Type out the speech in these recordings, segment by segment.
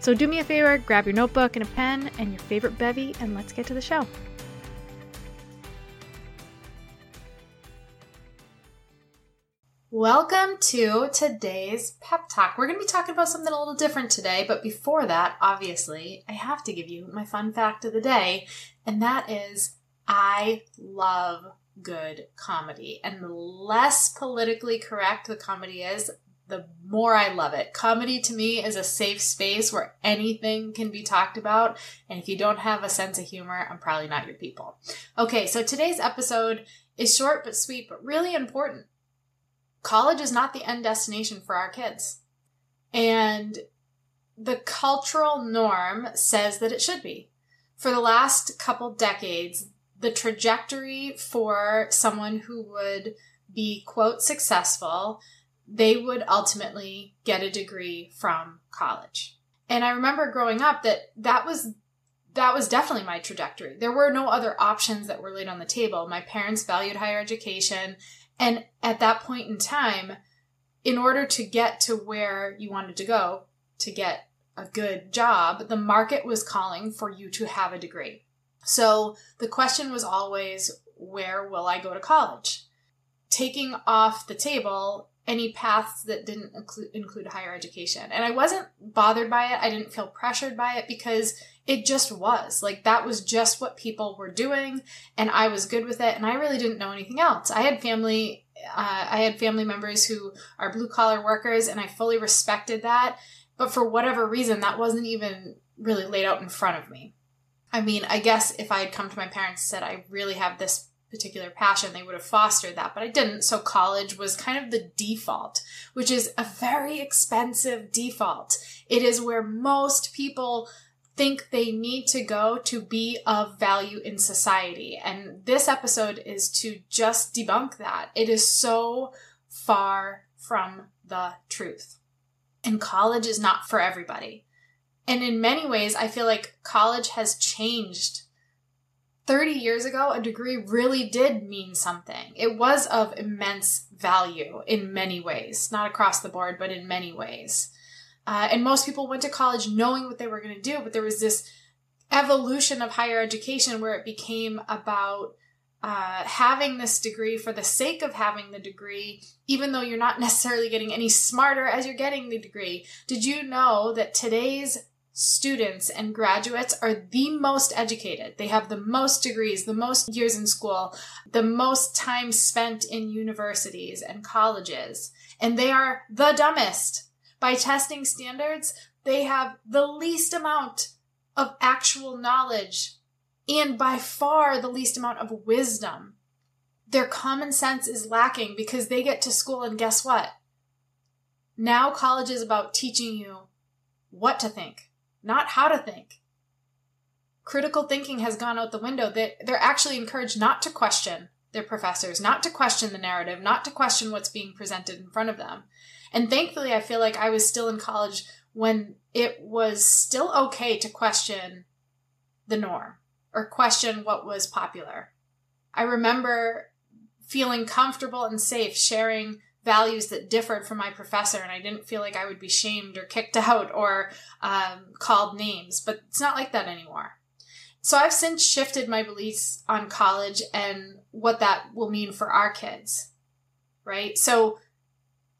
So do me a favor, grab your notebook and a pen and your favorite bevy, and let's get to the show. Welcome to today's pep talk. We're going to be talking about something a little different today, but before that, obviously, I have to give you my fun fact of the day, and that is I love good comedy. And the less politically correct the comedy is, the more I love it. Comedy to me is a safe space where anything can be talked about. And if you don't have a sense of humor, I'm probably not your people. Okay, so today's episode is short but sweet, but really important. College is not the end destination for our kids. And the cultural norm says that it should be. For the last couple decades, the trajectory for someone who would be, quote, successful they would ultimately get a degree from college. And I remember growing up that that was that was definitely my trajectory. There were no other options that were laid on the table. My parents valued higher education, and at that point in time, in order to get to where you wanted to go, to get a good job, the market was calling for you to have a degree. So the question was always, where will I go to college? Taking off the table any paths that didn't include, higher education. And I wasn't bothered by it. I didn't feel pressured by it because it just was. Like that was just what people were doing and I was good with it and I really didn't know anything else. I had family uh, I had family members who are blue collar workers and I fully respected that. But for whatever reason, that wasn't even really laid out in front of me. I mean, I guess if I had come to my parents and said, I really have this particular passion, they would have fostered that, but I didn't. So college was kind of the default, which is a very expensive default. It is where most people think they need to go to be of value in society. And this episode is to just debunk that. It is so far from the truth. And college is not for everybody. And in many ways, I feel like college has changed 30 years ago, a degree really did mean something. It was of immense value in many ways, not across the board, but in many ways. Uh, and most people went to college knowing what they were going to do, but there was this evolution of higher education where it became about uh, having this degree for the sake of having the degree, even though you're not necessarily getting any smarter as you're getting the degree. Did you know that today's students and graduates are the most educated. They have the most degrees, the most years in school, the most time spent in universities and colleges, and they are the dumbest. By testing standards, they have the least amount of actual knowledge and by far the least amount of wisdom. Their common sense is lacking because they get to school and guess what? Now college is about teaching you what to think not how to think. Critical thinking has gone out the window. That they're actually encouraged not to question their professors, not to question the narrative, not to question what's being presented in front of them. And thankfully, I feel like I was still in college when it was still okay to question the norm or question what was popular. I remember feeling comfortable and safe sharing values that differed from my professor and i didn't feel like i would be shamed or kicked out or um, called names but it's not like that anymore So I've since shifted my beliefs on college and what that will mean for our kids, right? So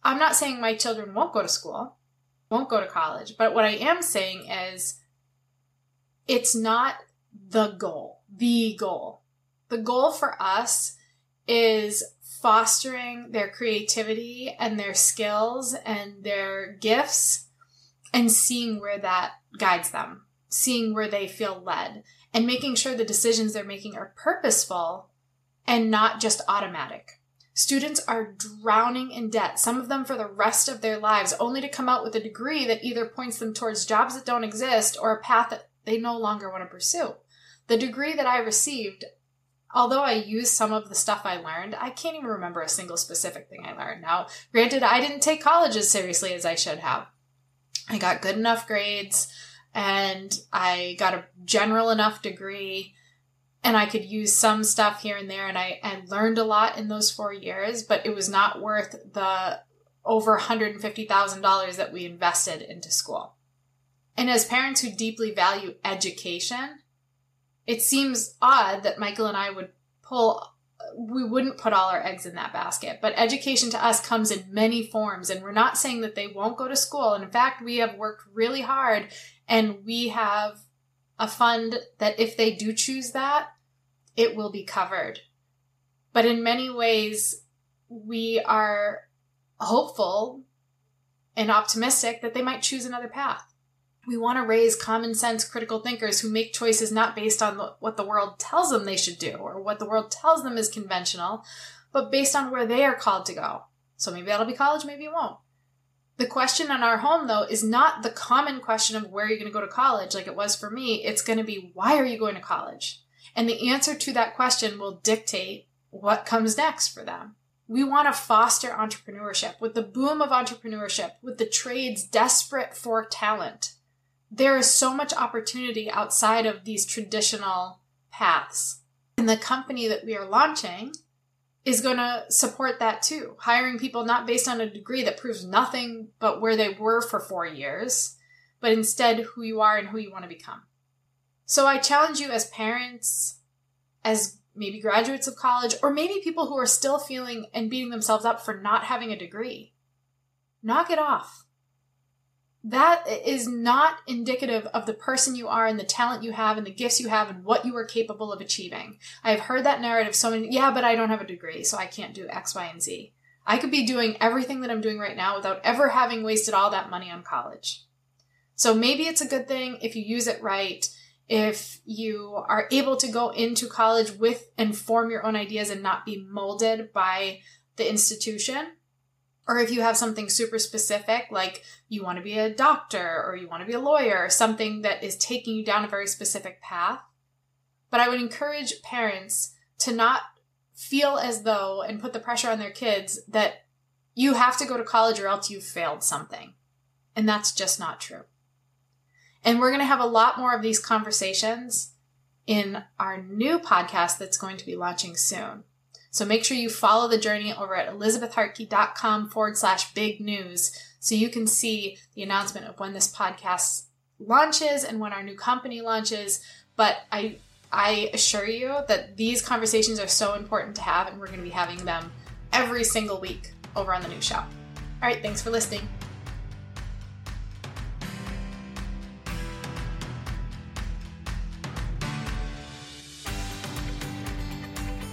I'm not saying my children won't go to school, won't go to college, but what I am saying is it's not the goal, the goal. The goal for us is fostering their creativity and their skills and their gifts and seeing where that guides them, seeing where they feel led, and making sure the decisions they're making are purposeful and not just automatic. Students are drowning in debt, some of them for the rest of their lives, only to come out with a degree that either points them towards jobs that don't exist or a path that they no longer want to pursue. The degree that I received, although I used some of the stuff I learned, I can't even remember a single specific thing I learned. Now, granted, I didn't take college as seriously as I should have. I got good enough grades and I got a general enough degree and I could use some stuff here and there and I, I learned a lot in those four years, but it was not worth the over $150,000 that we invested into school. And as parents who deeply value education, it seems odd that Michael and I would pull we wouldn't put all our eggs in that basket. But education to us comes in many forms, and we're not saying that they won't go to school. And in fact, we have worked really hard and we have a fund that if they do choose that, it will be covered. But in many ways, we are hopeful and optimistic that they might choose another path. We want to raise common sense critical thinkers who make choices not based on what the world tells them they should do or what the world tells them is conventional, but based on where they are called to go. So maybe that'll be college, maybe it won't. The question in our home, though, is not the common question of where are you're going to go to college like it was for me. It's going to be, why are you going to college? And the answer to that question will dictate what comes next for them. We want to foster entrepreneurship with the boom of entrepreneurship, with the trades desperate for talent there is so much opportunity outside of these traditional paths. And the company that we are launching is going to support that too. Hiring people not based on a degree that proves nothing but where they were for four years, but instead who you are and who you want to become. So I challenge you as parents, as maybe graduates of college, or maybe people who are still feeling and beating themselves up for not having a degree. Knock it off that is not indicative of the person you are and the talent you have and the gifts you have and what you are capable of achieving. I've heard that narrative so many, yeah, but I don't have a degree, so I can't do X, Y, and Z. I could be doing everything that I'm doing right now without ever having wasted all that money on college. So maybe it's a good thing if you use it right, if you are able to go into college with and form your own ideas and not be molded by the institution or if you have something super specific, like you want to be a doctor or you want to be a lawyer, something that is taking you down a very specific path. But I would encourage parents to not feel as though and put the pressure on their kids that you have to go to college or else you've failed something. And that's just not true. And we're going to have a lot more of these conversations in our new podcast that's going to be launching soon. So make sure you follow the journey over at elizabethhartke.com forward slash big news so you can see the announcement of when this podcast launches and when our new company launches. But I I assure you that these conversations are so important to have, and we're going to be having them every single week over on the new show. All right, thanks for listening.